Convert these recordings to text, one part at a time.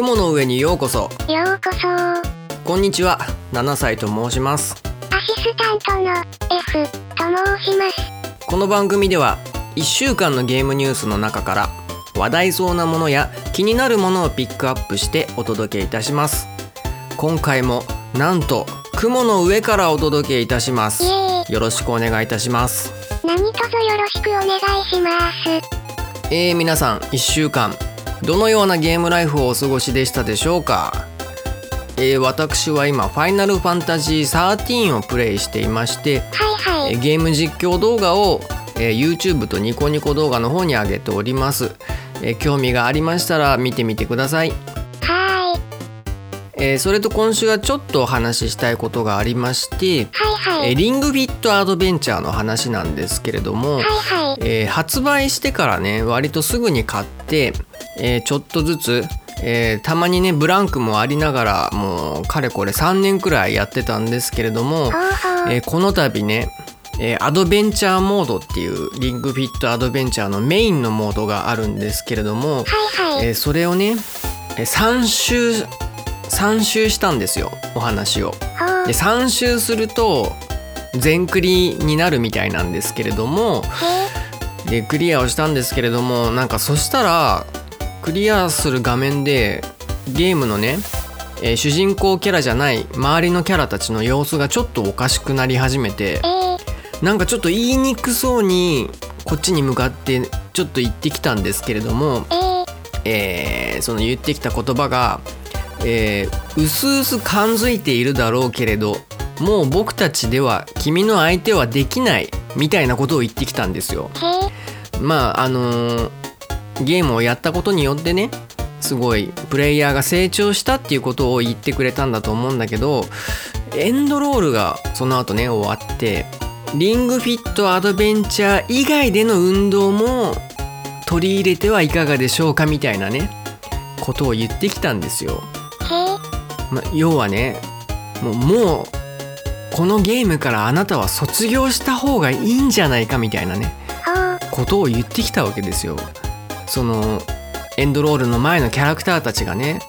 雲の上にようこそ。ようこそ。アこんにちは。7歳と申します。シスタントの F と申します。この番組では1週間のゲームニュースの中から話題そうなものや気になるものをピックアップしてお届けいたします。今回もなんと雲の上からお届けいたします。よろしくお願いいたします。イ何卒よろしくお願いします。えー、皆さん1週間どのようなゲームライフをお過ごしでしたでしょうか？えー私は今「ファイナルファンタジー13」をプレイしていましてはいはい。えーゲーム実況動画を、えー YouTube とニコニコ動画の方に上げております、えー興味がありましたら見てみてくださいえーそれと今週はちょっとお話ししたいことがありまして、はいはい。えーリングフィットアドベンチャーの話なんですけれども、はいはい。えー発売してからね割とすぐに買って、えーちょっとずつ、えーたまにねブランクもありながらもうかれこれ3年くらいやってたんですけれども、えーこの度ね、えーアドベンチャーモードっていうリングフィットアドベンチャーのメインのモードがあるんですけれども、はいはい。えーそれをね、え3周3周したんですよお話を。で3周すると全クリになるみたいなんですけれどもへでクリアをしたんですけれどもなんかそしたらクリアする画面でゲームのね、えー主人公キャラじゃない周りのキャラたちの様子がちょっとおかしくなり始めてえー。なんかちょっと言いにくそうにこっちに向かってちょっと言ってきたんですけれども、えー。えーその言ってきた言葉が、えー、うすうす感づいているだろうけれどもう僕たちでは君の相手はできないみたいなことを言ってきたんですよ。まああのーゲームをやったことによってねすごいプレイヤーが成長したっていうことを言ってくれたんだと思うんだけどエンドロールがその後ね終わってリングフィットアドベンチャー以外での運動も取り入れてはいかがでしょうかみたいなねことを言ってきたんですよ。ま、要はねもうもうこのゲームからあなたは卒業した方がいいんじゃないかみたいなねことを言ってきたわけですよ。そのエンドロールの前のキャラクターたちがね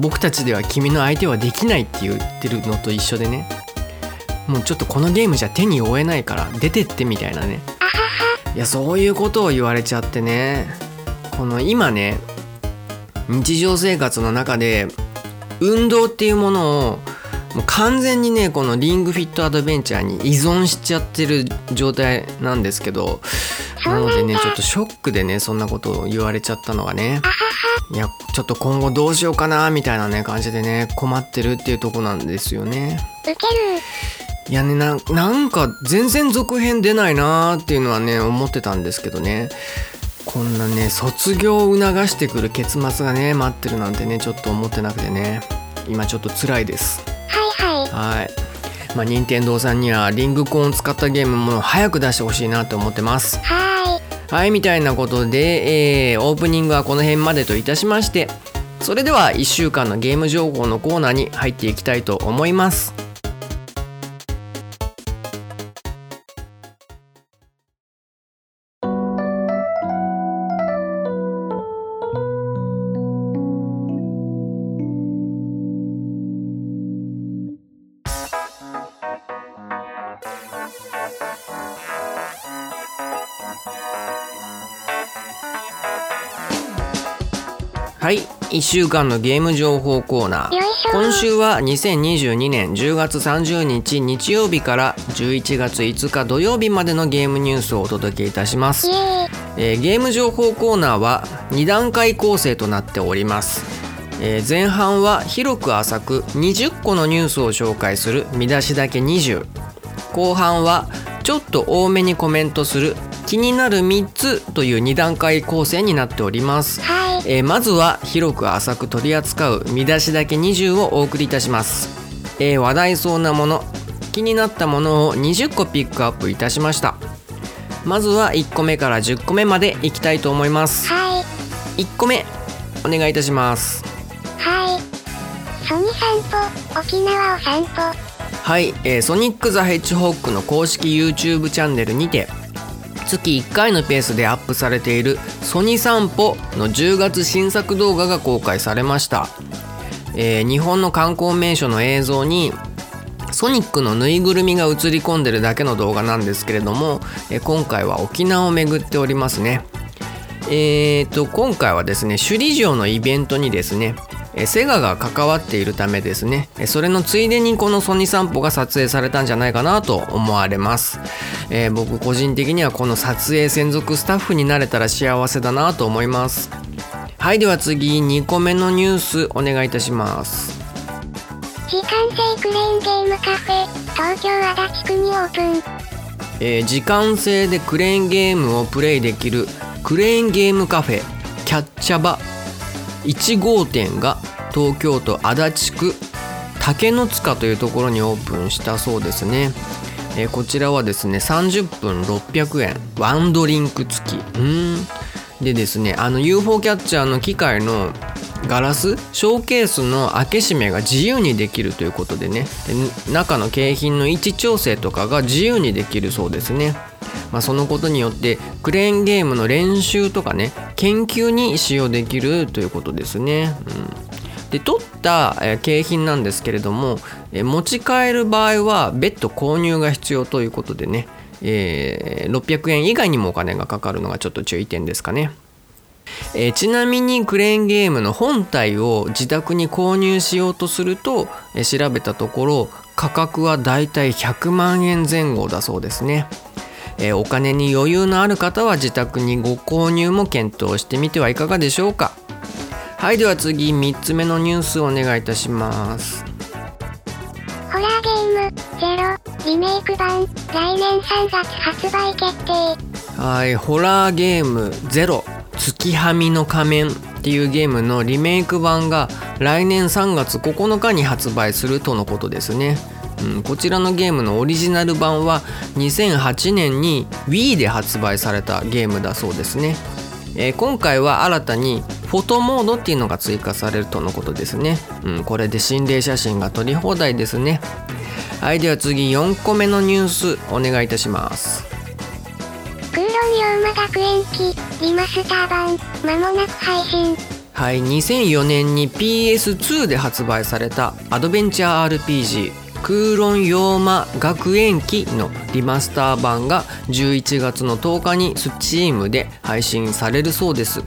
僕たちでは君の相手はできないって言ってるのと一緒でねもうちょっとこのゲームじゃ手に負えないから出てってみたいなね。いやそういうことを言われちゃってねこの今ね日常生活の中で運動っていうものをもう完全にねこのリングフィットアドベンチャーに依存しちゃってる状態なんですけどなのでねちょっとショックでねそんなことを言われちゃったのがねいやちょっと今後どうしようかなみたいなね感じでね困ってるっていうとこなんですよね。受ける。いやねななんか全然続編出ないなーっていうのはね思ってたんですけどねこんなね卒業を促してくる結末がね待ってるなんてねちょっと思ってなくてね。今ちょっと辛いです。はいはい。はい。まあ任天堂さんにはリングコーンを使ったゲームも早く出してほしいなって思ってます。はーい。はいみたいなことで、えーオープニングはこの辺までといたしましてそれでは1週間のゲーム情報のコーナーに入っていきたいと思いますはい1週間のゲーム情報コーナー。今週は2022年10月30日日曜日から11月5日土曜日までのゲームニュースをお届けいたします。えーゲーム情報コーナーは2段階構成となっております、えー前半は広く浅く20個のニュースを紹介する見出しだけ20後半はちょっと多めにコメントする気になる3つという2段階構成になっております。はいえーまずは広く浅く取り扱う見出しだけ20をお送りいたします、えー話題そうなもの気になったものを20個ピックアップいたしました。まずは1個目から10個目までいきたいと思います。はい。1個目お願いいたします。はい。ソニ散歩沖縄を散歩はい、えーソニック・ザ・ヘッジホックの公式 YouTube チャンネルにて月1回のペースでアップされている「ソニ散歩」の10月新作動画が公開されましたえー日本の観光名所の映像にソニックのぬいぐるみが映り込んでるだけの動画なんですけれども、えー今回は沖縄を巡っておりますね。えー、と今回はですね首里城のイベントにですねえーセガが関わっているためですね。えーそれのついでにこのソニ散歩が撮影されたんじゃないかなと思われます、えー僕個人的にはこの撮影専属スタッフになれたら幸せだなと思います。はいでは次2個目のニュースお願いいたします。時間制クレーンゲームカフェ、東京足立区にオープン。えー時間制でクレーンゲームをプレイできるクレーンゲームカフェキャッチャバ1号店が東京都足立区竹の塚というところにオープンしたそうですね、えーこちらはですね30分600円ワンドリンク付き。うん。でですねあの UFO キャッチャーの機械のガラスショーケースの開け閉めが自由にできるということでね。で中の景品の位置調整とかが自由にできるそうですね、まあ、そのことによってクレーンゲームの練習とかね研究に使用できるということですね、うん、で取った景品なんですけれども持ち帰る場合は別途購入が必要ということでねえー600円以外にもお金がかかるのがちょっと注意点ですかね。えーちなみにクレーンゲームの本体を自宅に購入しようとすると、えー調べたところ価格はだいたい100万円前後だそうですね、えーお金に余裕のある方は自宅にご購入も検討してみてはいかがでしょうかはいでは次3つ目のニュースをお願いいたしますホラーゲーム、ゼロ、リメイク版、来年3月発売決定。はい、ホラーゲーム「ゼロ月はみの仮面」っていうゲームのリメイク版が来年3月9日に発売するとのことですね。うん、こちらのゲームのオリジナル版は2008年に Wii で発売されたゲームだそうですね。えー今回は新たにフォトモードっていうのが追加されるとのことですね。うん、これで心霊写真が撮り放題ですね。はい、では次4個目のニュースお願いいたします。空論龍馬学園記、リマスター版、まもなく配信。はい、2004年に PS2 で発売されたアドベンチャー RPG「空論妖魔学園記」のリマスター版が11月の10日に Steam で配信されるそうです、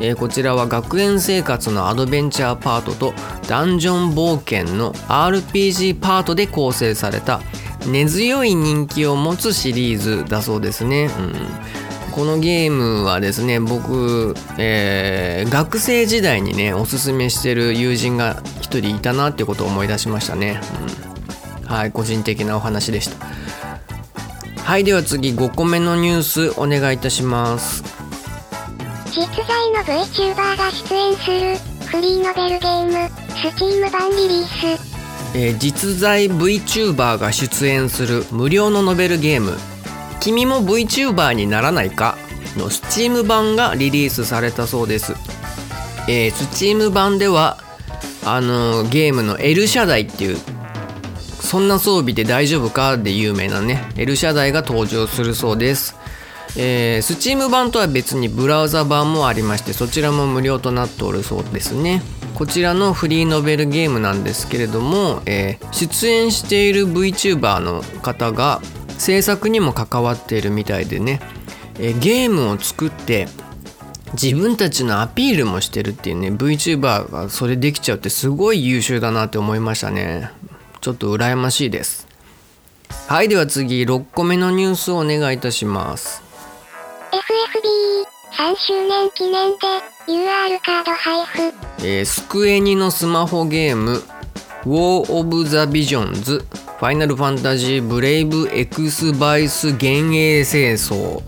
えーこちらは学園生活のアドベンチャーパートとダンジョン冒険の RPG パートで構成された根強い人気を持つシリーズだそうですね、うん。このゲームはですね僕、えー学生時代にねおすすめしてる友人が一人いたなってことを思い出しましたね、うん。はい個人的なお話でしたはいでは次5個目のニュースお願いいたします実在の VTuber が出演する、フリーノベルゲーム、Steam 版リリース。えー実在 VTuber が出演する無料のノベルゲーム「君も VTuber にならないか?」の Steam 版がリリースされたそうです、えー Steam 版ではあのーゲームの L 社台っていうそんな装備で大丈夫かで有名なね L 社台が登場するそうです。えー、Steam 版とは別にブラウザ版もありましてそちらも無料となっておるそうですね。こちらのフリーノベルゲームなんですけれども、えー出演している VTuber の方が制作にも関わっているみたいでね、えーゲームを作って自分たちのアピールもしてるっていうね VTuber がそれできちゃうってすごい優秀だなって思いましたね。ちょっと羨ましいですはいでは次6個目のニュースをお願いいたします FFB3 周年記念で UR カード配布。えースクエニのスマホゲーム「War of the Visions」「ファイナルファンタジーブレイブエクスバイス幻影清掃」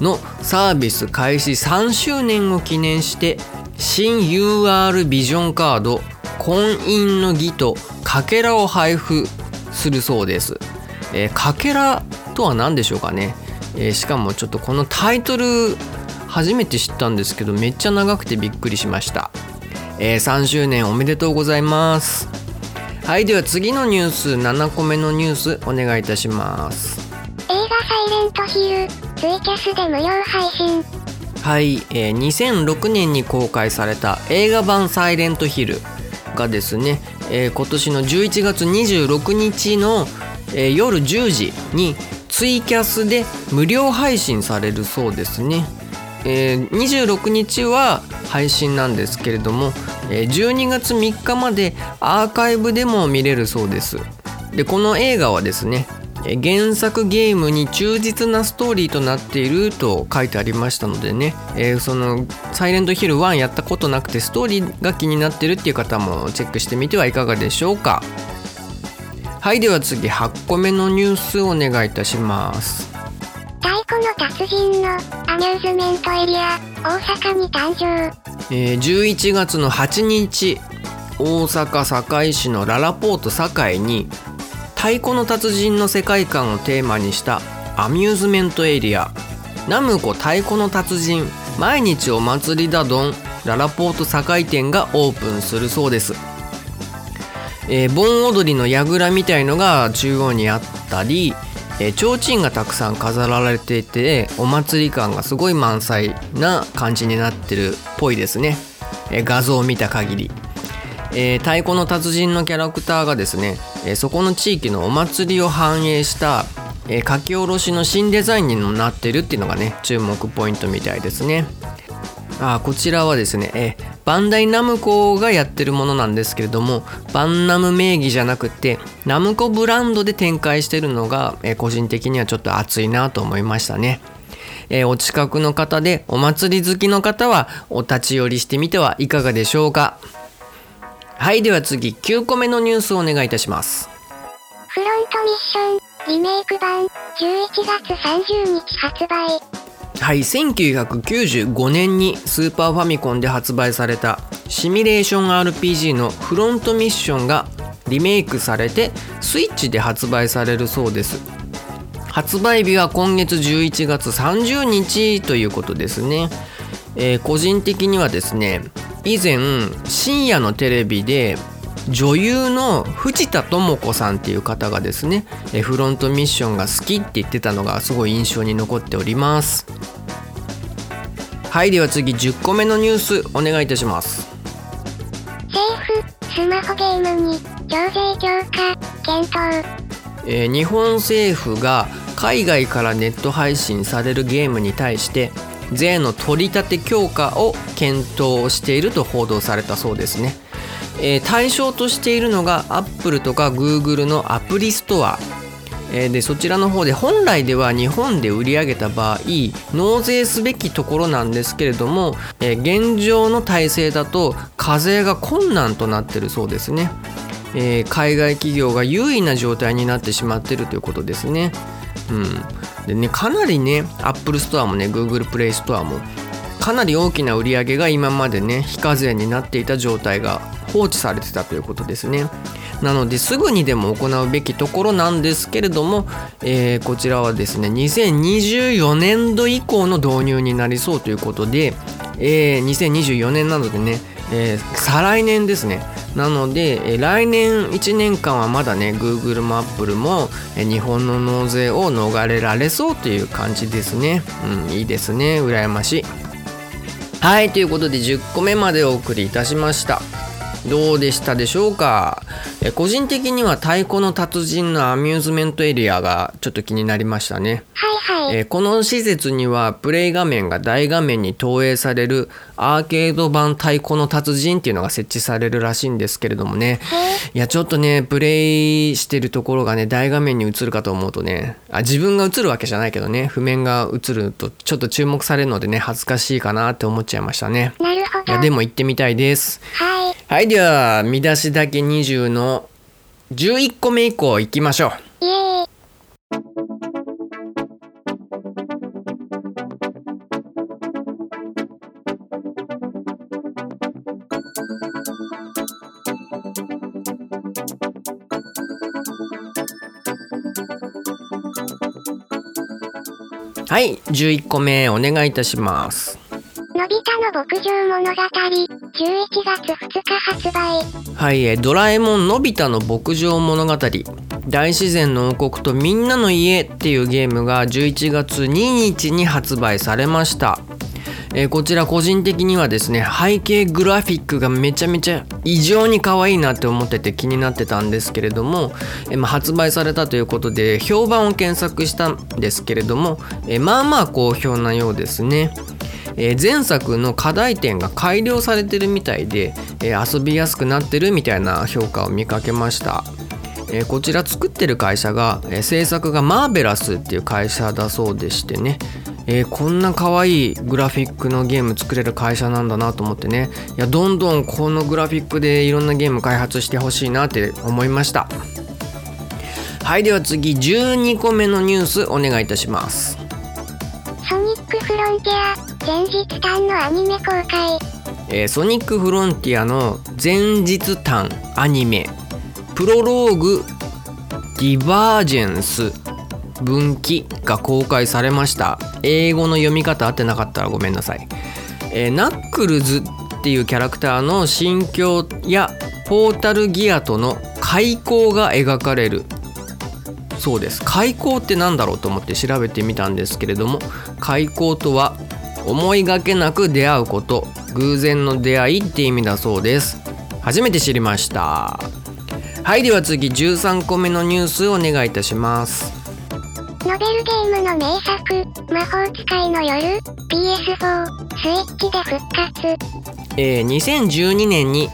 のサービス開始3周年を記念して新 UR ビジョンカード「婚姻の儀」とかけらを配布するそうです。えーかけらとは何でしょうかね、えーしかもちょっとこのタイトル初めて知ったんですけどめっちゃ長くてびっくりしました、えー3周年おめでとうございますはいでは次のニュース7個目のニュースお願いいたします映画サイレントヒル、ツイキャスで無料配信。はい、えー2006年に公開された映画版「サイレントヒル」日ですね、えー今年の11月26日の、えー夜10時にツイキャスで無料配信されるそうですね。えー26日は配信なんですけれども、えー12月3日までアーカイブでも見れるそうです。でこの映画はですね原作ゲームに忠実なストーリーとなっていると書いてありましたのでね、えーその「サイレントヒル1」やったことなくてストーリーが気になってるっていう方もチェックしてみてはいかがでしょうか。はいでは次8個目のニュースお願いいたします。太鼓の達人のアミューズメントエリア、大阪に誕生。えー11月の8日大阪堺市のララポート堺に太鼓の達人の世界観をテーマにしたアミューズメントエリア。ナムコ太鼓の達人毎日お祭りだどんララポート堺店がオープンするそうです、えー盆踊りの櫓みたいのが中央にあったりえー提灯がたくさん飾られていてお祭り感がすごい満載な感じになってるっぽいですね、えー画像を見た限り、えー太鼓の達人のキャラクターがですね、えーそこの地域のお祭りを反映した、えー書き下ろしの新デザインにもなってるっていうのがね注目ポイントみたいですね。あこちらはですね、えーバンダイナムコがやってるものなんですけれどもバンナム名義じゃなくてナムコブランドで展開してるのが、え個人的にはちょっと熱いなと思いましたね、えーお近くの方でお祭り好きの方はお立ち寄りしてみてはいかがでしょうか。はいでは次9個目のニュースをお願いいたします。フロントミッション、リメイク版、11月30日発売。はい1995年にスーパーファミコンで発売されたシミュレーション RPG のフロントミッションがリメイクされてスイッチで発売されるそうです。発売日は今月11月30日ということですね、えー個人的にはですね以前深夜のテレビで女優の藤田智子さんっていう方がですねえーフロントミッションが好きって言ってたのがすごい印象に残っておりますはいでは次10個目のニュースお願いいたします政府、スマホゲームに、徴税強化、検討。えー日本政府が海外からネット配信されるゲームに対して税の取り立て強化を検討していると報道されたそうですね、えー対象としているのが Apple とか Google のアプリストア。えでそちらの方で本来では日本で売り上げた場合納税すべきところなんですけれども、え現状の体制だと課税が困難となってるそうですね、えー海外企業が優位な状態になってしまってるということですね。うん。でねかなりね Apple ストアもね Google プレイストアもかなり大きな売り上げが今までね非課税になっていた状態が放置されてたということですね。なのですぐにでも行うべきところなんですけれども、えーこちらはですね2024年度以降の導入になりそうということで、えー2024年なのでね、えー再来年ですね。なので、え来年1年間はまだね Google も Apple も、え日本の納税を逃れられそうという感じですね。うんいいですね。羨ましい。はいということで10個目までお送りいたしました。どうでしたでしょうか？え個人的には太鼓の達人のアミューズメントエリアがちょっと気になりましたね。はいはい。えーこの施設にはプレイ画面が大画面に投影されるアーケード版太鼓の達人っていうのが設置されるらしいんですけれどもねいやちょっとねプレイしてるところがね大画面に映るかと思うとねあ自分が映るわけじゃないけどね譜面が映るとちょっと注目されるのでね恥ずかしいかなって思っちゃいましたねなるほど。いやでも行ってみたいですはい。はいでは見出しだけ20の11個目以降行きましょうはい11個目お願いいたします。のび太の牧場物語、11月2日発売。はい、えードラえもんのび太の牧場物語。大自然の王国とみんなの家っていうゲームが11月2日に発売されました、えー、こちら個人的にはですね背景グラフィックがめちゃめちゃ異常に可愛いなって思ってて気になってたんですけれども、えー、まあ、発売されたということで評判を検索したんですけれども、えー、まあまあ好評なようですね。え、前作の課題点が改良されてるみたいで、え、遊びやすくなってるみたいな評価を見かけました。え、こちら作ってる会社が、え、制作がマーベラスっていう会社だそうでしてね、えー、こんな可愛いグラフィックのゲーム作れる会社なんだなと思ってね。いやどんどんこのグラフィックでいろんなゲーム開発してほしいなって思いました。はいでは次12個目のニュースお願いいたします。ソニックフロンティア前日短のアニメ公開。えー、ソニックフロンティアの前日短アニメ。プロローグディバージェンス分岐が公開されました。英語の読み方合ってなかったらごめんなさい、えー、ナックルズっていうキャラクターの心境やポータルギアとの開口が描かれる。そうです。開口って何だろうと思って調べてみたんですけれども開口とは思いがけなく出会うこと。偶然の出会いって意味だそうです。初めて知りました。はいでは次13個目のニュースをお願いいたします。ノベルゲームの名作魔法使いの夜 PS4 スイッチで復活。えー、2012年に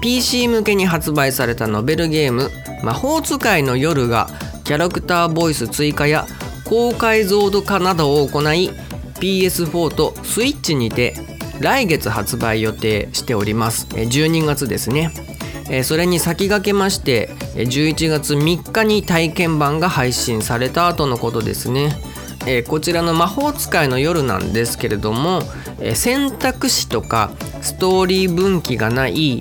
PC 向けに発売されたノベルゲーム魔法使いの夜がキャラクターボイス追加や高解像度化などを行い PS4 とスイッチにて来月発売予定しております。12月ですね。それに先駆けまして11月3日に体験版が配信された後のことですね、こちらの魔法使いの夜なんですけれども、選択肢とかストーリー分岐がない、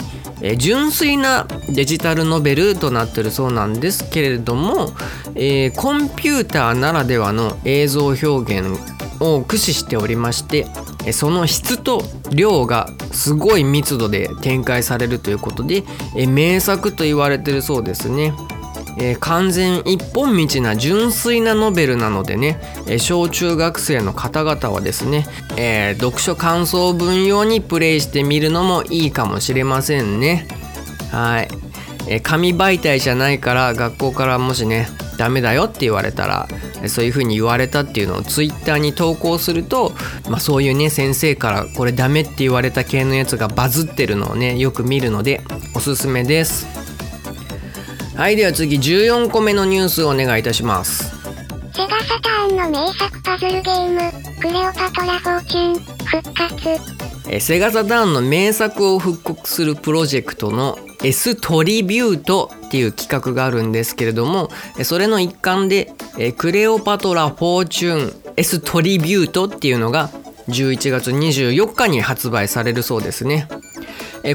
純粋なデジタルノベルとなってるそうなんですけれども、コンピューターならではの映像表現を駆使しておりましてその質と量がすごい密度で展開されるということで名作と言われてるそうですね。えー、完全一本道な純粋なノベルなのでね、えー、小中学生の方々はですね、えー、読書感想文用にプレイしてみるのもいいかもしれませんねはい、え紙媒体じゃないから学校からもしねダメだよって言われたらそういう風に言われたっていうのをツイッターに投稿すると、まあ、そういうね先生からこれダメって言われた系のやつがバズってるのをねよく見るのでおすすめです。はいでは次14個目のニュースをお願いいたします。セガサターンの名作パズルゲームクレオパトラフォーチュン復活。えセガサターンの名作を復刻するプロジェクトの S トリビュートっていう企画があるんですけれどもそれの一環でクレオパトラ・フォーチューン S トリビュートっていうのが11月24日に発売されるそうですね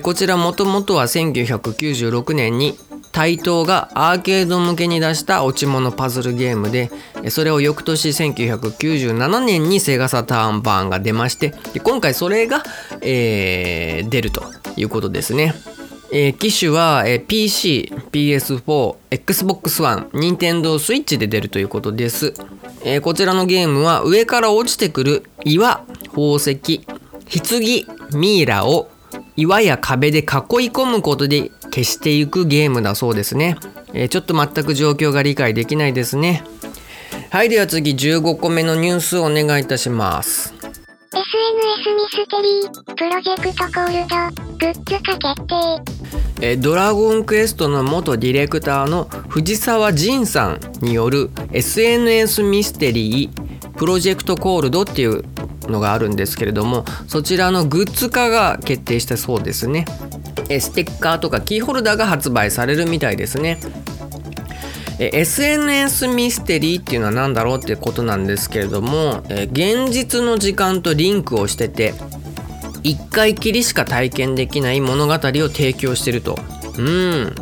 こちらもともとは1996年に台東がアーケード向けに出した落ち物パズルゲームでそれを翌年1997年にセガサターン版が出まして今回それが、えー、出るということですね。えー、機種は、えー、PC、PS4、Xbox One、Nintendo Switch で出るということです、えー、こちらのゲームは上から落ちてくる岩、宝石、棺、ミイラを岩や壁で囲い込むことで消していくゲームだそうですね、え、ちょっと全く状況が理解できないですね。はいでは次15個目のニュースをお願いいたします。SNS ミステリープロジェクトコールドグッズ化決定。えドラゴンクエストの元ディレクターの藤沢仁さんによる SNS ミステリープロジェクトコールドっていうのがあるんですけれどもそちらのグッズ化が決定したそうですね。ステッカーとかキーホルダーが発売されるみたいですね。え SNS ミステリーっていうのは何だろうってことなんですけれどもえ現実の時間とリンクをしてて1回きりしか体験できない物語を提供してると。うん。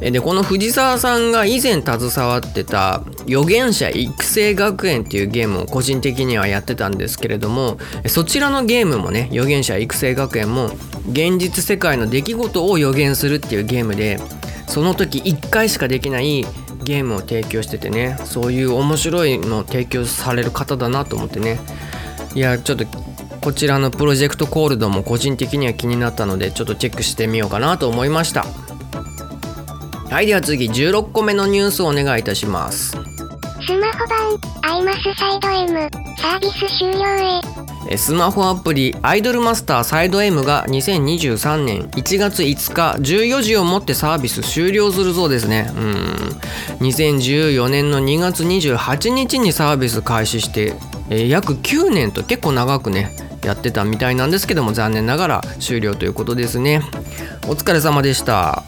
でこの藤沢さんが以前携わってた預言者育成学園っていうゲームを個人的にはやってたんですけれどもそちらのゲームもね預言者育成学園も現実世界の出来事を予言するっていうゲームでその時1回しかできないゲームを提供しててねそういう面白いのを提供される方だなと思ってね。いやちょっとこちらのプロジェクトコールドも個人的には気になったのでちょっとチェックしてみようかなと思いました。はいでは次16個目のニュースをお願いいたします。スマホ版、アイマスサイド M、サービス終了へ。スマホアプリアイドルマスターサイド M が2023年1月5日14時をもってサービス終了するそうですね。うん。2014年の2月28日にサービス開始して、えー約9年と結構長くねやってたみたいなんですけども残念ながら終了ということですね。お疲れ様でした。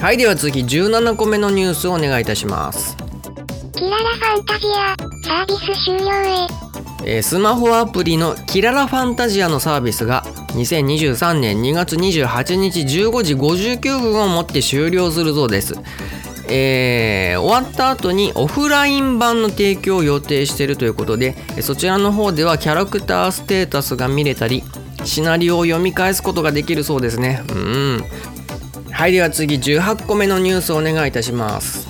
はいでは次17個目のニュースをお願いいたします。キララファンタジア、サービス終了へ。えースマホアプリのキララファンタジアのサービスが2023年2月28日15時59分をもって終了するそうです。えー終わった後にオフライン版の提供を予定しているということでそちらの方ではキャラクターステータスが見れたりシナリオを読み返すことができるそうですねうんはいでは次18個目のニュースをお願いいたします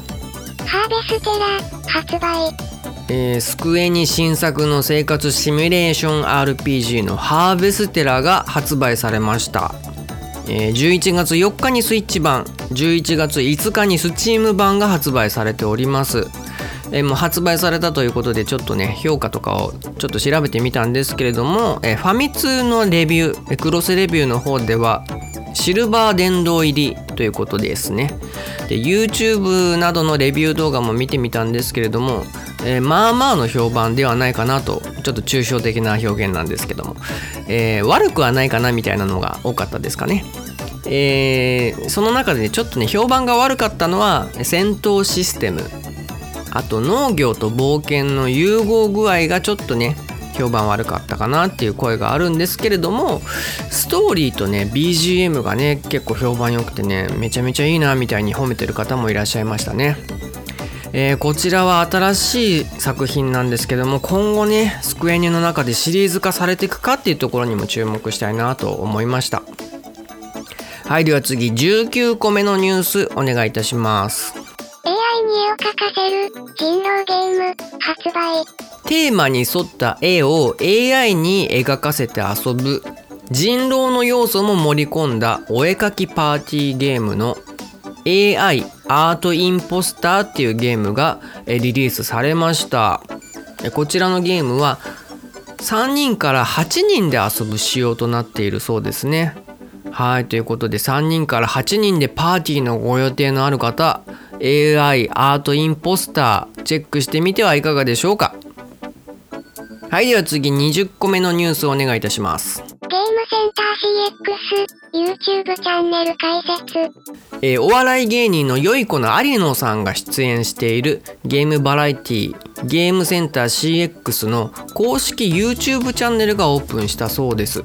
ハーベステラ、発売。えースクエニ新作の生活シミュレーション RPG のハーベステラが発売されました、えー11月4日にスイッチ版11月5日にスチーム版が発売されております。えーもう発売されたということでちょっとね評価とかをちょっと調べてみたんですけれども、えーファミ通のレビューえークロスレビューの方ではシルバー殿堂入りということですね。で YouTube などのレビュー動画も見てみたんですけれども、えーまあまあの評判ではないかなとちょっと抽象的な表現なんですけども、えー悪くはないかなみたいなのが多かったですかね。えーその中でねちょっとね評判が悪かったのは戦闘システム。あと農業と冒険の融合具合がちょっとね評判悪かったかなっていう声があるんですけれどもストーリーとね BGM がね結構評判良くてねめちゃめちゃいいなみたいに褒めてる方もいらっしゃいましたね。えーこちらは新しい作品なんですけども今後ねスクエニの中でシリーズ化されていくかっていうところにも注目したいなと思いましたはいでは次19個目のニュースお願いいたします AI に絵を描かせる、人狼ゲーム、発売。テーマに沿った絵を AI に描かせて遊ぶ人狼の要素も盛り込んだお絵描きパーティーゲームの AI アートインポスターっていうゲームがリリースされました。こちらのゲームは3人から8人で遊ぶ仕様となっているそうですね。はいということで3人から8人でパーティーのご予定のある方 AI アートインポスターチェックしてみてはいかがでしょうか。はいでは次20個目のニュースをお願いいたします。ゲームセンター CX、YouTube チャンネル開設。えーお笑い芸人のよい子の有野さんが出演しているゲームバラエティゲームセンター CX の公式 YouTube チャンネルがオープンしたそうです、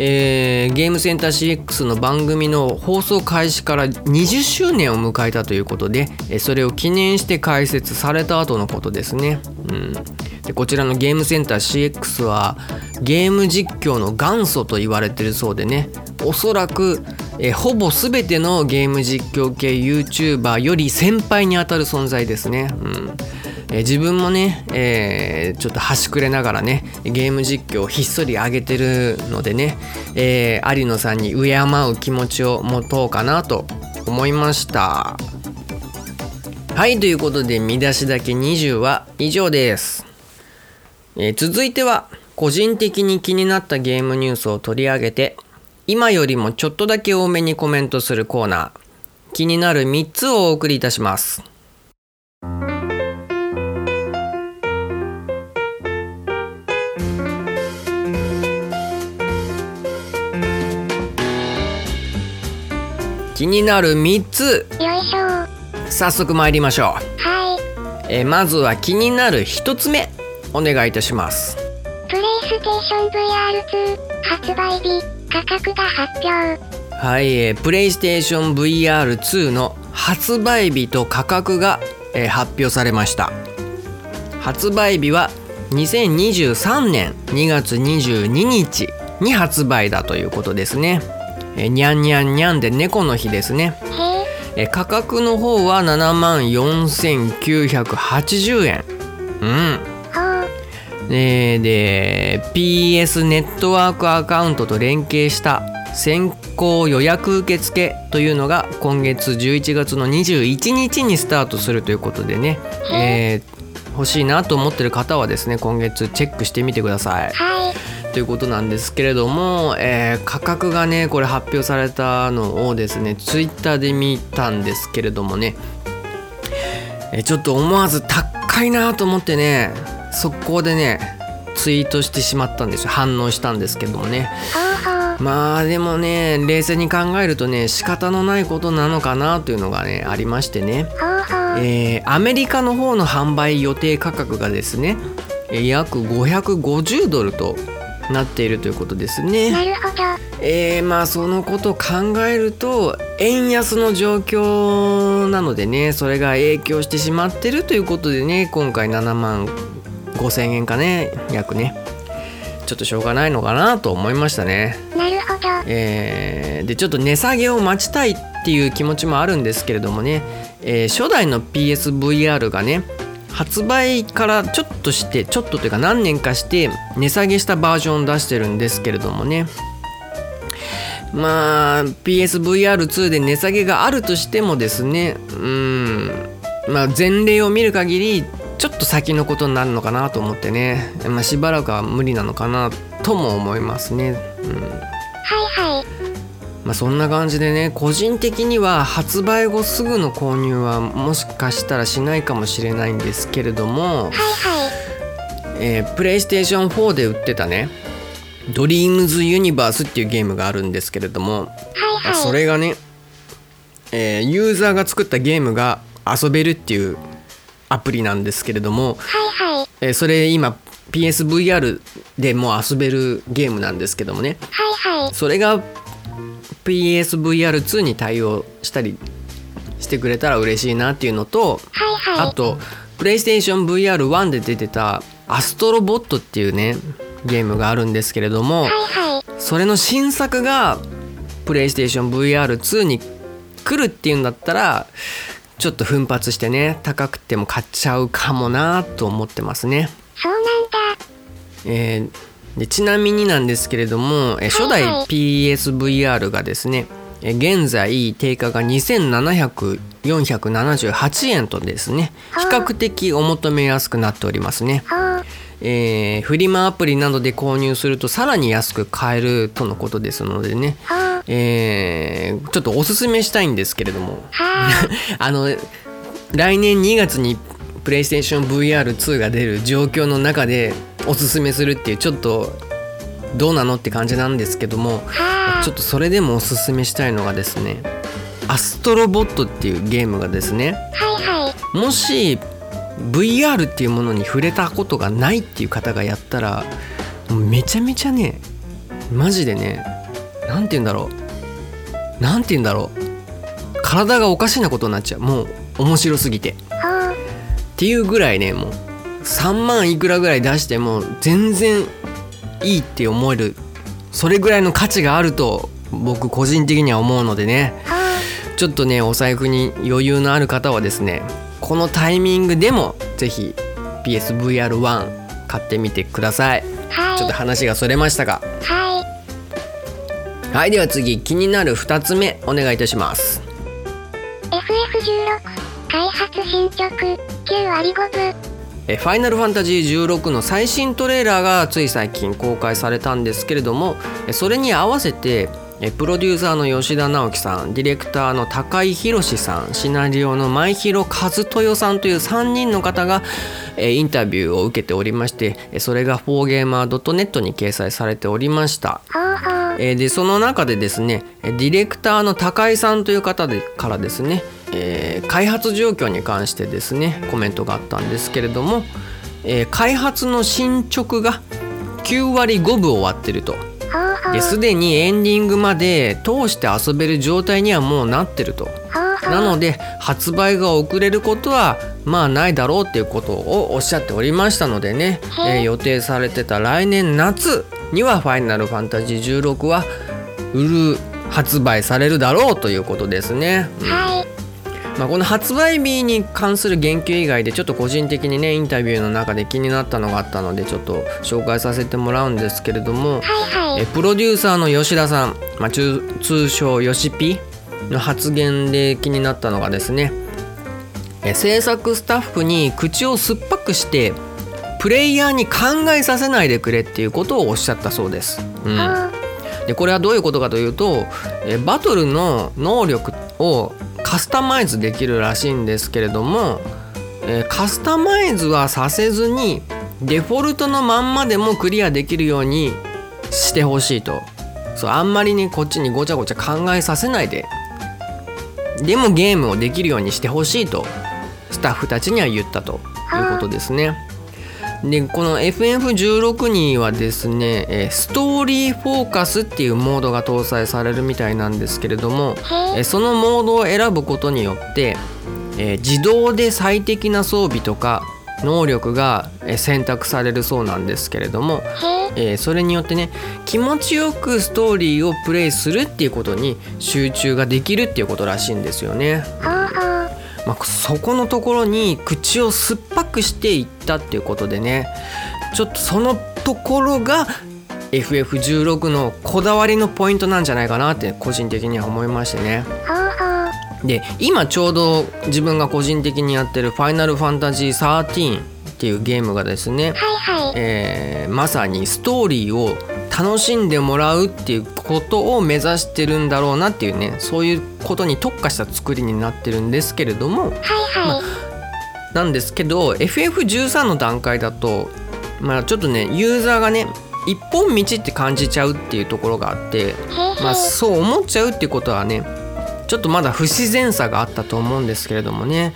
えーゲームセンター CX の番組の放送開始から20周年を迎えたということでえーそれを記念して開設された後のことですね、うん、でこちらのゲームセンター CX はゲーム実況の元祖と言われてるそうでね。おそらく、えほぼ全てのゲーム実況系 YouTuber より先輩にあたる存在ですね、うん。え自分もね、えーちょっと端くれながらねゲーム実況をひっそり上げてるのでね、えー有野さんに敬う気持ちを持とうかなと思いました。はいということで見出しだけ20は以上です、えー続いては個人的に気になったゲームニュースを取り上げて今よりもちょっとだけ多めにコメントするコーナー。気になる3つをお送りいたします。気になる3つ。よいしょ。ー。早速参りましょう。はい。えーまずは気になる1つ目お願いいたします。プレイステーション VR2 発売日、価格が発表。はい、えー、プレイステーション VR2 の発売日と価格が、えー発表されました。発売日は2023年2月22日に発売だということですね、えーにゃんにゃんにゃんで猫の日ですね。へえ、えー価格の方は7万4980円うん。えーで PS ネットワークアカウントと連携した先行予約受付というのが今月11月の21日にスタートするということでね、えー欲しいなと思ってる方はですね今月チェックしてみてください。はい。ということなんですけれども、えー価格がねこれ発表されたのをですねツイッターで見たんですけれどもね、えーちょっと思わず高いなと思ってね速攻でねツイートしてしまったんですよ反応したんですけどもね。まあでもね冷静に考えるとね仕方のないことなのかなというのがねありましてね。えーアメリカの方の販売予定価格がですねえー約550ドルとなっているということですね。なるほど。えーまあそのことを考えると円安の状況なのでねそれが影響してしまってるということでね今回7万5千円かね約ねちょっとしょうがないのかなと思いましたね。なるほど。えーでちょっと値下げを待ちたいっていう気持ちもあるんですけれどもね、えー初代の PSVR がね発売からちょっとしてちょっとというか何年かして値下げしたバージョンを出してるんですけれどもねまあ PSVR2 で値下げがあるとしてもですねうんまあ前例を見る限りちょっと先のことになるのかなと思ってね、まあ、しばらくは無理なのかなとも思いますね。うんはいはい。まあ、そんな感じでね個人的には発売後すぐの購入はもしかしたらしないかもしれないんですけれども、はいはい。えー、プレイステーション4で売ってたね「ドリームズユニバース」っていうゲームがあるんですけれども、はいはい。それがね、えーユーザーが作ったゲームが遊べるっていうアプリなんですけれども、はいはい。えーそれ今 PSVR でもう遊べるゲームなんですけどもねはいはい。それが PSVR2 に対応したりしてくれたら嬉しいなっていうのとはいはい。あと PlayStation VR1 で出てたアストロボットっていうねゲームがあるんですけれどもはいはい。それの新作が PlayStation VR2 に来るっていうんだったらちょっと奮発してね高くても買っちゃうかもなと思ってますね。そうなんだ。えーでちなみになんですけれども、えー初代 PSVR がですね、えー現在定価が2700478円とですね比較的お求めやすくなっておりますね。えーフリマアプリなどで購入するとさらに安く買えるとのことですのでね。えーちょっとおすすめしたいんですけれどもは あの来年2月にプレイステーション VR2 が出る状況の中でおすすめするっていうちょっとどうなのって感じなんですけどもちょっとそれでもおすすめしたいのがですねアストロボットっていうゲームがですねあ。はいはい。もし VR っていうものに触れたことがないっていう方がやったらめちゃめちゃねマジでね何て言うんだろう何て言うんだろう。体がおかしなことになっちゃう。もう面白すぎて。っていうぐらいねもう。3万いくらぐらい出しても全然いいって思える。それぐらいの価値があると僕個人的には思うのでね。ちょっとねお財布に余裕のある方はですねこのタイミングでもぜひ PSVR1 買ってみてください。はい。ちょっと話がそれましたが。ははいでは次気になる2つ目お願いいたしますい。FF16 開発進捗9割5分。えファイナルファンタジー16の最新トレーラーがつい最近公開されたんですけれどもえそれに合わせてえプロデューサーの吉田直樹さんディレクターの高井宏さんシナリオの前広和豊さんという3人の方がえインタビューを受けておりましてえそれが 4gamer.net に掲載されておりました。えーでその中でですねえディレクターの高井さんという方でからですね、えー開発状況に関してですねコメントがあったんですけれども、えー開発の進捗が9割5分終わってると。ですでにエンディングまで通して遊べる状態にはもうなってると。なので発売が遅れることはまあないだろうっていうことをおっしゃっておりましたのでね、はいえー予定されてた来年夏には「ファイナルファンタジー16」は売る発売されるだろうということですね。うんはい。まあ、この発売日に関する言及以外でちょっと個人的にねインタビューの中で気になったのがあったのでちょっと紹介させてもらうんですけれども、はいはい。えプロデューサーの吉田さん、まあ、通通称よしぴの発言で気になったのがですねえ制作スタッフに口を酸っぱくしてプレイヤーに考えさせないでくれっていうことをおっしゃったそうです。うん。はでこれはどういうことかというとえバトルの能力をカスタマイズできるらしいんですけれどもえカスタマイズはさせずにデフォルトのまんまでもクリアできるようにしてほしいと。そうあんまりにこっちにごちゃごちゃ考えさせないで。でもゲームをできるようにしてほしいとスタッフたちには言ったということですね。でこの FF16 にはですねえーストーリーフォーカスっていうモードが搭載されるみたいなんですけれどもそのモードを選ぶことによって、えー自動で最適な装備とか能力がえー選択されるそうなんですけれども、それによってね気持ちよくストーリーをプレイするっていうことに集中ができるっていうことらしいんですよね。まあ、そこのところに口を酸っぱくしていったっていうことでねちょっとそのところが FF16 のこだわりのポイントなんじゃないかなって個人的には思いましてね。で今ちょうど自分が個人的にやってる「ファイナルファンタジー13」っていうゲームがですね、はいはい。えーまさにストーリーを楽しんでもらうっていうことを目指してるんだろうなっていうねそういうことに特化した作りになってるんですけれどもはいはい。なんですけど FF13 の段階だとまあちょっとねユーザーがね一本道って感じちゃうっていうところがあって。まあそう思っちゃうっていうことはねちょっとまだ不自然さがあったと思うんですけれどもね。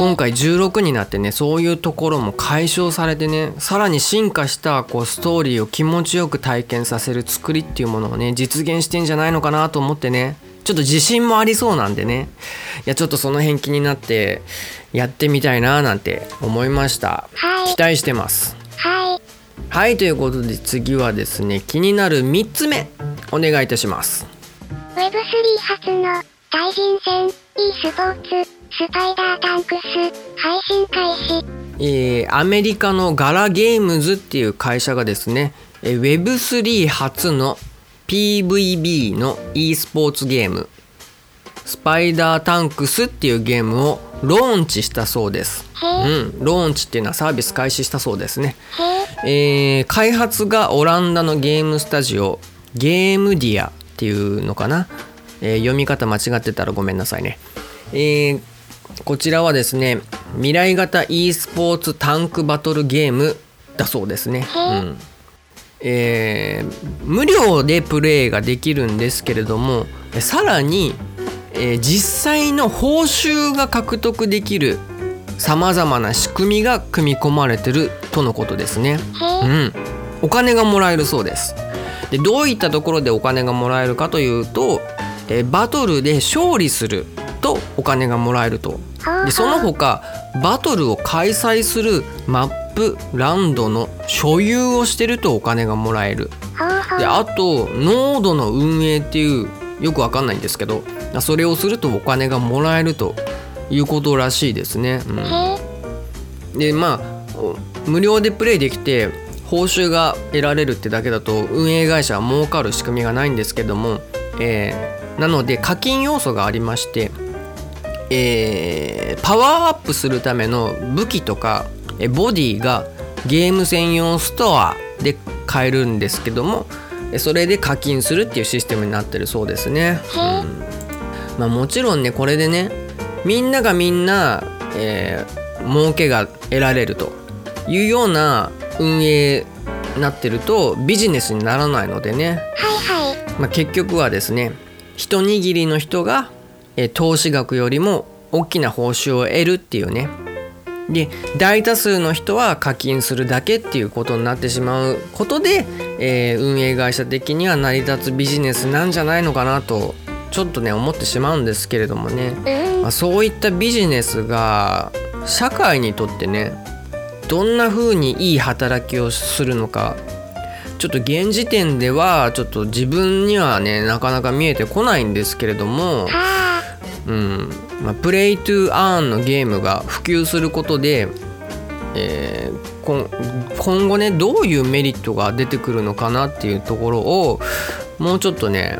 今回16になってねそういうところも解消されてねさらに進化したこうストーリーを気持ちよく体験させる作りっていうものをね実現してんじゃないのかなと思ってね。ちょっと自信もありそうなんでね。いやちょっとその辺気になってやってみたいななんて思いました。はい。期待してます。はい。はいということで次はですね気になる3つ目お願いいたします。Web3 初の対人戦 e スポーツスパイダータンクス配信開始。えーアメリカのガラゲームズっていう会社がですねえー Web3 初の PVB の e スポーツゲームスパイダータンクスっていうゲームをローンチしたそうです。うん、ローンチっていうのはサービス開始したそうですね。えー開発がオランダのゲームスタジオゲームディアっていうのかな、えー読み方間違ってたらごめんなさいね、えーこちらはですね未来型 e スポーツタンクバトルゲームだそうですね、うん。えー無料でプレイができるんですけれどもえさらに、えー実際の報酬が獲得できるさまざまな仕組みが組み込まれてるとのことですね。うん、お金がもらえるそうです。でどういったところでお金がもらえるかというと、えーバトルで勝利するとお金がもらえると。でその他バトルを開催するマップランドの所有をしてるとお金がもらえる。であとノードの運営っていうよくわかんないんですけどそれをするとお金がもらえるということらしいですね。うん。でまあお無料でプレイできて報酬が得られるってだけだと運営会社は儲かる仕組みがないんですけども、えーなので課金要素がありまして、えーパワーアップするための武器とかえボディがゲーム専用ストアで買えるんですけどもえそれで課金するっていうシステムになってるそうですね。へえ。まあ、もちろんねこれでねみんながみんな、えー儲けが得られるというような運営になってるとビジネスにならないのでね、はいはい。まあ、結局はですね一握りの人が、えー投資額よりも大きな報酬を得るっていうねで大多数の人は課金するだけっていうことになってしまうことで、えー運営会社的には成り立つビジネスなんじゃないのかなとちょっとね思ってしまうんですけれどもね、うん。まあ、そういったビジネスが社会にとってねどんな風にいい働きをするのかちょっと現時点ではちょっと自分にはねなかなか見えてこないんですけれどもはあ。うんまあ、プレイトゥーアーンのゲームが普及することで、えー今今後ねどういうメリットが出てくるのかなっていうところをもうちょっとね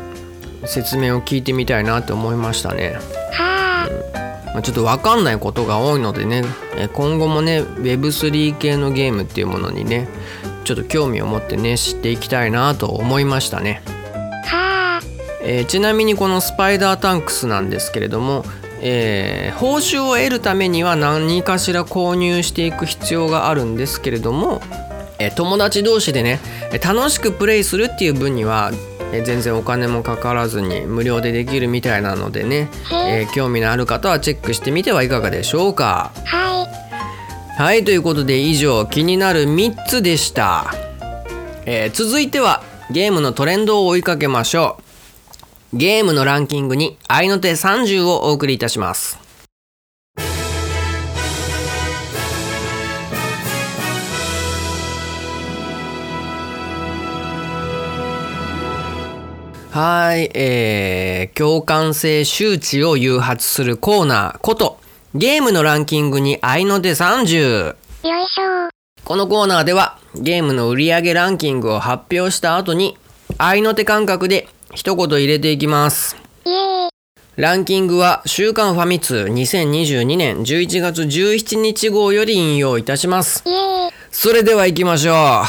説明を聞いてみたいなって思いましたね。はあ。まあちょっと分かんないことが多いのでねえー今後もね Web3 系のゲームっていうものにねちょっと興味を持ってね知っていきたいなと思いましたね。はあ。えーちなみにこのスパイダータンクスなんですけれども、えー報酬を得るためには何かしら購入していく必要があるんですけれども、えー友達同士でねえー楽しくプレイするっていう分にはえー全然お金もかからずに無料でできるみたいなのでね、えー興味のある方はチェックしてみてはいかがでしょうか。はい。ということで以上気になる3つでした、えー続いてはゲームのトレンドを追いかけましょうゲームのランキングに合いの手30をお送りいたしますはい、えー、共感性周知を誘発するコーナーことゲームのランキングに合いの手30よいしょ。このコーナーではゲームの売上ランキングを発表した後に合いの手感覚で一言入れていきます。イエーイ。ランキングは週刊ファミ通2022年11月17日号より引用いたします。イエーイ。それでは行きましょ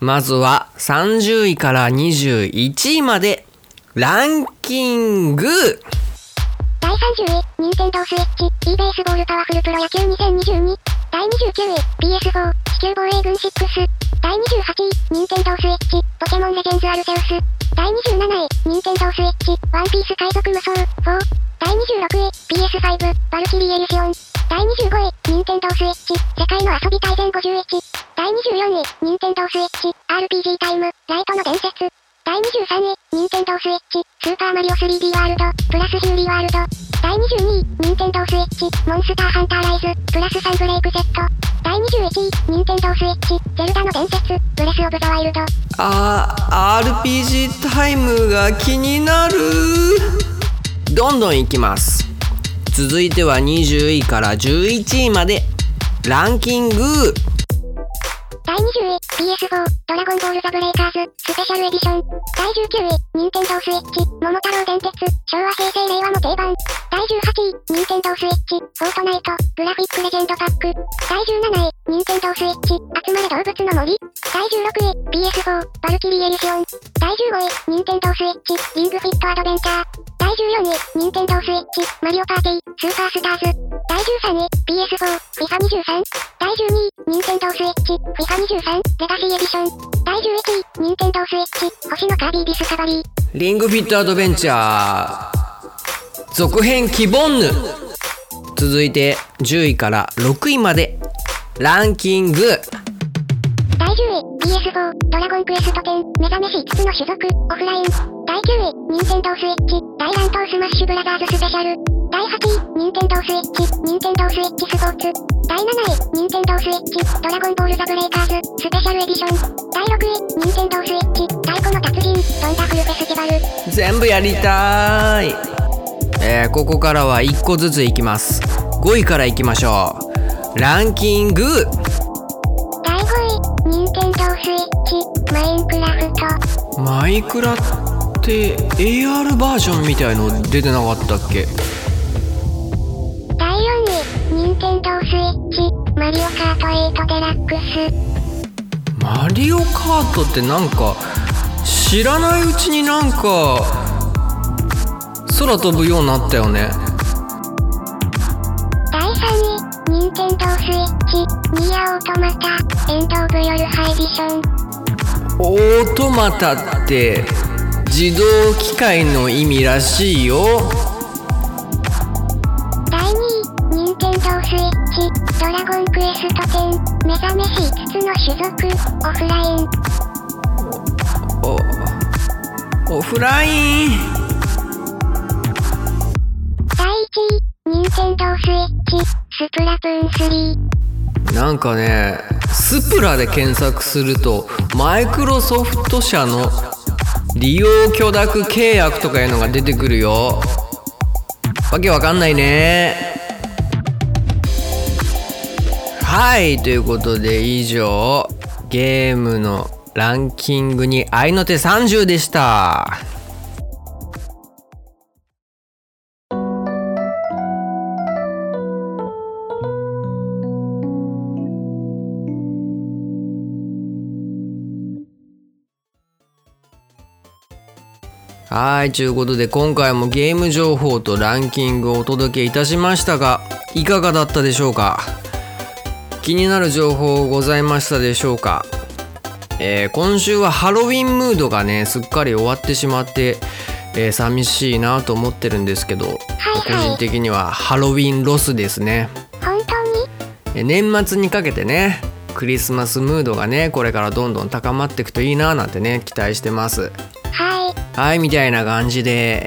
う。まずは30位から21位までランキング第30位、任天堂スイッチ、e ベースボールパワフルプロ野球2022。第29位、PS4、地球防衛軍6。第28位、任天堂スイッチ、ポケモンレジェンズアルセウス。第27位、任天堂スイッチ、ワンピース海賊無双4。第26位、PS5、バルキリーエリシオン。第25位、任天堂スイッチ、世界の遊び大全51。第24位、任天堂スイッチ、RPG タイム、ライトの伝説。第23位、任天堂スイッチ、スーパーマリオ 3D ワールド、プラスヒューリーワールド。第22位、任天堂スイッチ、モンスターハンターライズ、プラスサンブレイクセット。第21位、任天堂スイッチ、ゼルダの伝説、ブレスオブザワイルド。あー RPG タイムが気になるどんどんいきます続いては20位から11位までランキングリ。ングフィットアドベンチャー続編キボンヌ続いて10位から6位までランキング第10位、PS4、ドラゴンクエスト10、目覚めし5つの種族、オフライン。第9位、任天堂スイッチ、大乱闘スマッシュブラザーズスペシャル。第8位、任天堂スイッチ、任天堂スイッチスポーツ。第7位、任天堂スイッチ、ドラゴンボールザブレイカーズ、スペシャルエディション。第6位、任天堂スイッチ、太鼓の達人、ドンダフルフェスティバル。全部やりたいえーここからは1個ずついきます5位からいきましょうランキング第5位、任天堂スイッチ、マインクラフト。マイクラって AR バージョンみたいの出てなかったっけ？スイッチ、マリオカート8デラックス。マリオカートってなんか知らないうちになんか空飛ぶようになったよね第3位、任天堂スイッチ、ニアオートマタ、エンドオブヨルハエディション。オートマタって自動機械の意味らしいよドラゴンクエスト10、目覚めし5つの種族、オフライン。おオフライン第1位、任天堂スイッチ、スプラトゥーン3。なんかねスプラで検索するとマイクロソフト社の利用許諾契約とかいうのが出てくるよわけわかんないねはいということで以上ゲームのランキングに合いの手30でした。はい、ということで今回もゲーム情報とランキングをお届けいたしましたが、いかがだったでしょうか？気になる情報ございましたでしょうか、えー今週はハロウィンムードがね、すっかり終わってしまって、えー寂しいなと思ってるんですけど、個人的にはハロウィンロスですね。本当に？えー年末にかけてね、クリスマスムードがね、これからどんどん高まっていくといいななんてね、期待してます。はい。はい、みたいな感じで、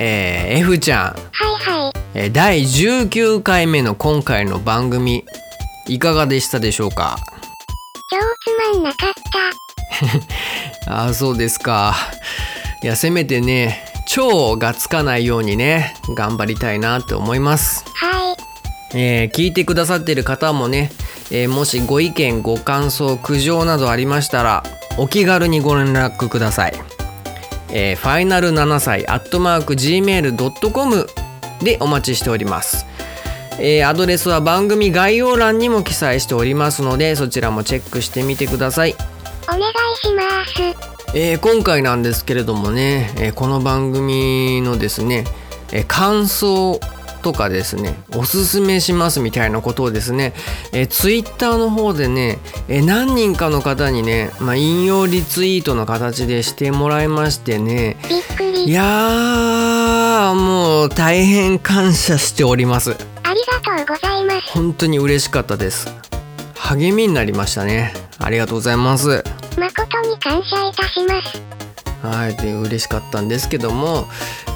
えー F ちゃん、はいはい。えー第19回目の今回の番組、いかがでしたでしょうか？超つまんなかった。ああ、そうですか。いや、せめてね、超がつかないようにね、頑張りたいなって思います。はい。えー聞いてくださってる方もね、えーもしご意見、ご感想、苦情などありましたら、お気軽にご連絡ください。えーファイナル7歳、アットマーク、gmail.com でお待ちしております。えーアドレスは番組概要欄にも記載しておりますので、そちらもチェックしてみてください。お願いします。えー今回なんですけれどもね、えーこの番組のですね、えー感想とかですねおすすめしますみたいなことをですね、えー、ツイッターの方でね、えー何人かの方にね、まあ、引用リツイートの形でしてもらいましてねびっくり。いやーもう大変感謝しておりますありがとうございます。本当に嬉しかったです励みになりましたねありがとうございます誠に感謝いたします。はい、で嬉しかったんですけども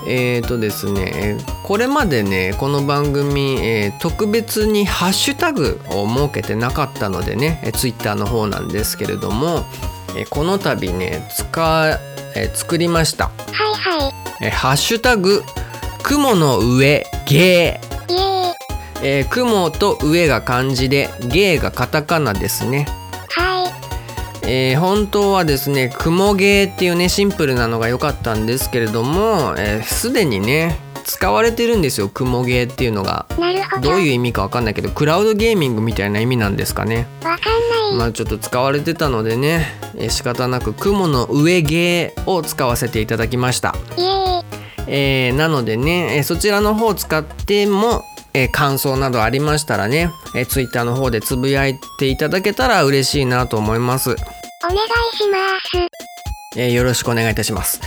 えーとですねえーこれまでねこの番組、えー特別にハッシュタグを設けてなかったのでねえーツイッターの方なんですけれども、えーこの度ね使えー作りました、はいはえーハッシュタグ雲の上ゲ。ー、えー雲と上が漢字でゲーがカタカナですねはい。えー本当はですね雲ゲーっていうねシンプルなのが良かったんですけれどもえーすで、にね使われてるんですよ雲ゲーっていうのがど。どういう意味か分かんないけどクラウドゲーミングみたいな意味なんですかねわかんない。まあちょっと使われてたのでね、えー仕方なく雲の上ゲーを使わせていただきました。えーなのでね、えーそちらの方を使ってもえー感想などありましたらね、えー、Twitter の方でつぶやいていただけたら嬉しいなと思いますお願いします。えーよろしくお願いいたします。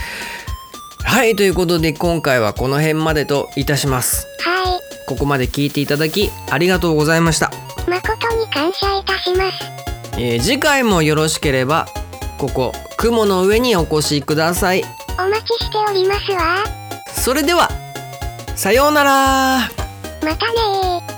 はい、ということで今回はこの辺までといたします。はここまで聞いていただきありがとうございました。い。誠に感謝いたします。えー次回もよろしければここ雲の上にお越しください。お待ちしておりますわ。それではさようならまたねー。